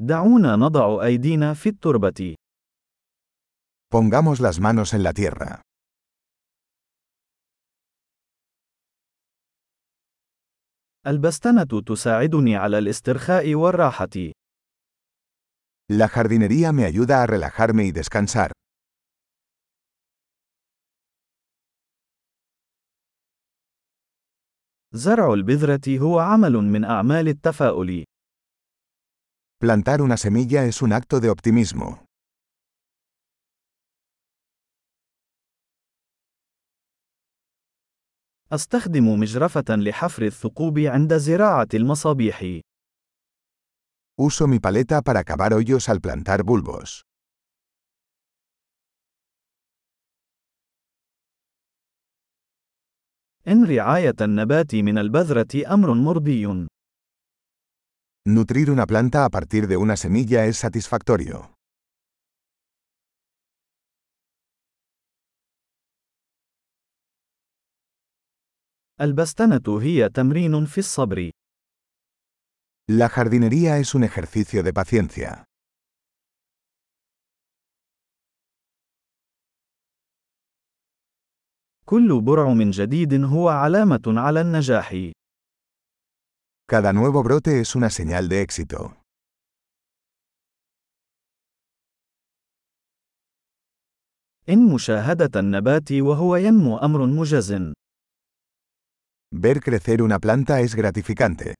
دعونا نضع أيدينا في التربة. Pongamos las manos en la tierra. البستنة تساعدني على الاسترخاء والراحة. La jardinería me ayuda a relajarme y descansar. زرع البذرة هو عمل من أعمال التفاؤل. Plantar una semilla es un acto de optimismo. أستخدم مجرفة لحفر الثقوب عند زراعة المصابيح. Uso mi paleta para cavar hoyos al plantar bulbos. إن رعاية النبات من البذرة أمر مرضي. Nutrir una planta a partir de una semilla es satisfactorio. البستنة هي تمرين في الصبر. La jardinería es un ejercicio de paciencia. كل برعم جديد هو علامة على النجاح. Cada nuevo brote es una señal de éxito. إن مشاهدة النبات وهو ينمو أمر مجز. Ver crecer una planta es gratificante.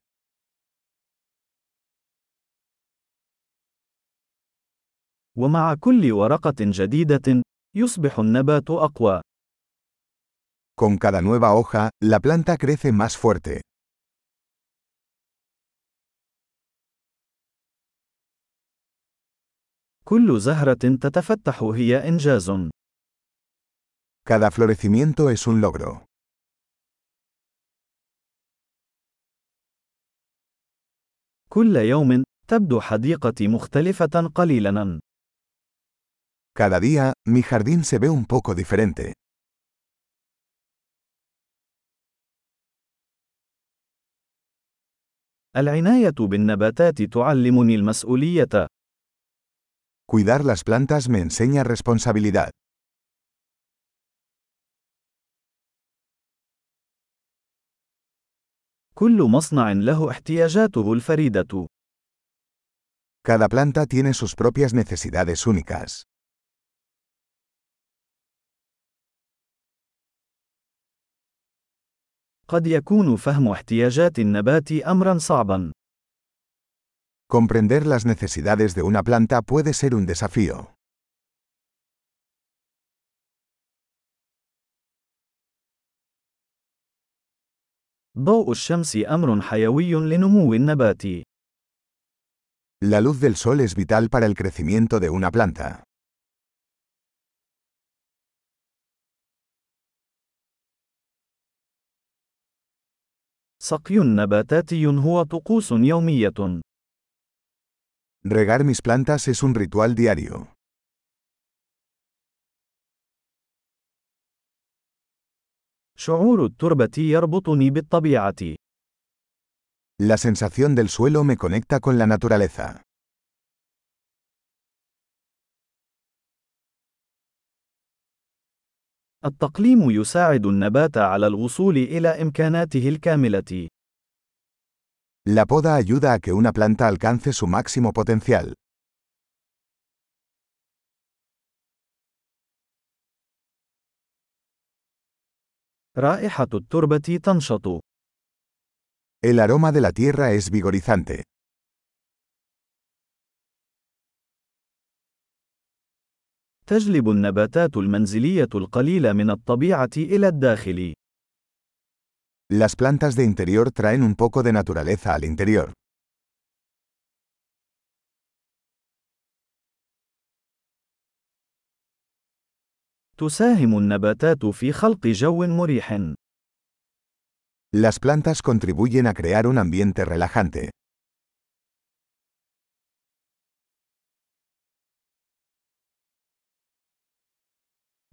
ومع كل ورقة جديدة، يصبح النبات أقوى. Con cada nueva hoja, la planta crece más fuerte. كل زهرة تتفتح هي إنجاز. Cada florecimiento es un logro. كل يوم تبدو حديقتي مختلفة قليلا. Cada día, mi jardín se ve un poco diferente. العناية بالنباتات تعلمني المسؤولية. Cuidar las plantas me enseña responsabilidad. كل مصنع له احتياجاته الفريدة. Cada planta tiene sus propias necesidades únicas. قد يكون فهم احتياجات النبات أمرا صعبا. Comprender las necesidades de una planta puede ser un desafío. ضوء الشمس أمر حيوي لنمو النبات. La luz del sol es vital para el crecimiento de una planta. سقي نباتاتي هو طقوس يومية. Regar mis plantas es un ritual diario. شعور التربة يربطني بالطبيعة. La sensación del suelo me conecta con la naturaleza. التقليم يساعد النبات على الوصول إلى إمكاناته الكاملة. La poda ayuda a que una planta alcance su máximo potencial. رائحة التربة تنشط. El aroma de la tierra es vigorizante. تجلب النباتات المنزلية القليلة من الطبيعة إلى الداخل. Las plantas de interior traen un poco de naturaleza al interior. تساهم النباتات في خلق جو مريح. Las plantas contribuyen a crear un ambiente relajante.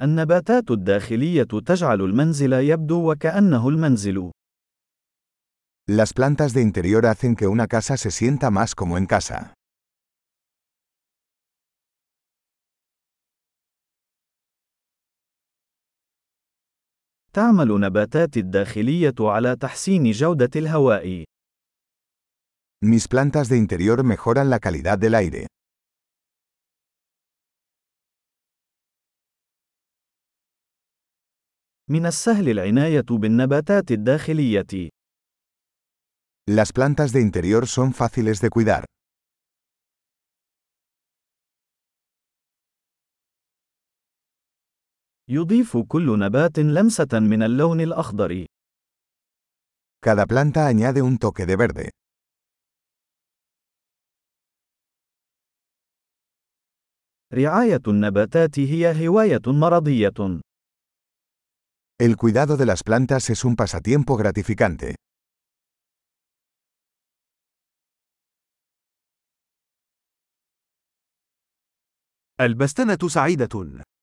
النباتات الداخلية تجعل المنزل يبدو وكأنه المنزل. Las plantas de interior hacen que una casa se sienta más como en casa. تعمل نباتات الداخلية على تحسين جودة الهواء. Mis plantas de interior mejoran la calidad del aire. من السهل العناية بالنباتات الداخلية. Las plantas de interior son fáciles de cuidar. يضيف كل نبات لمسة من اللون الأخضر. Cada planta añade un toque de verde. رعاية النباتات هي هواية مرضية. El cuidado de las plantas es un pasatiempo gratificante. البستنة سعيدة.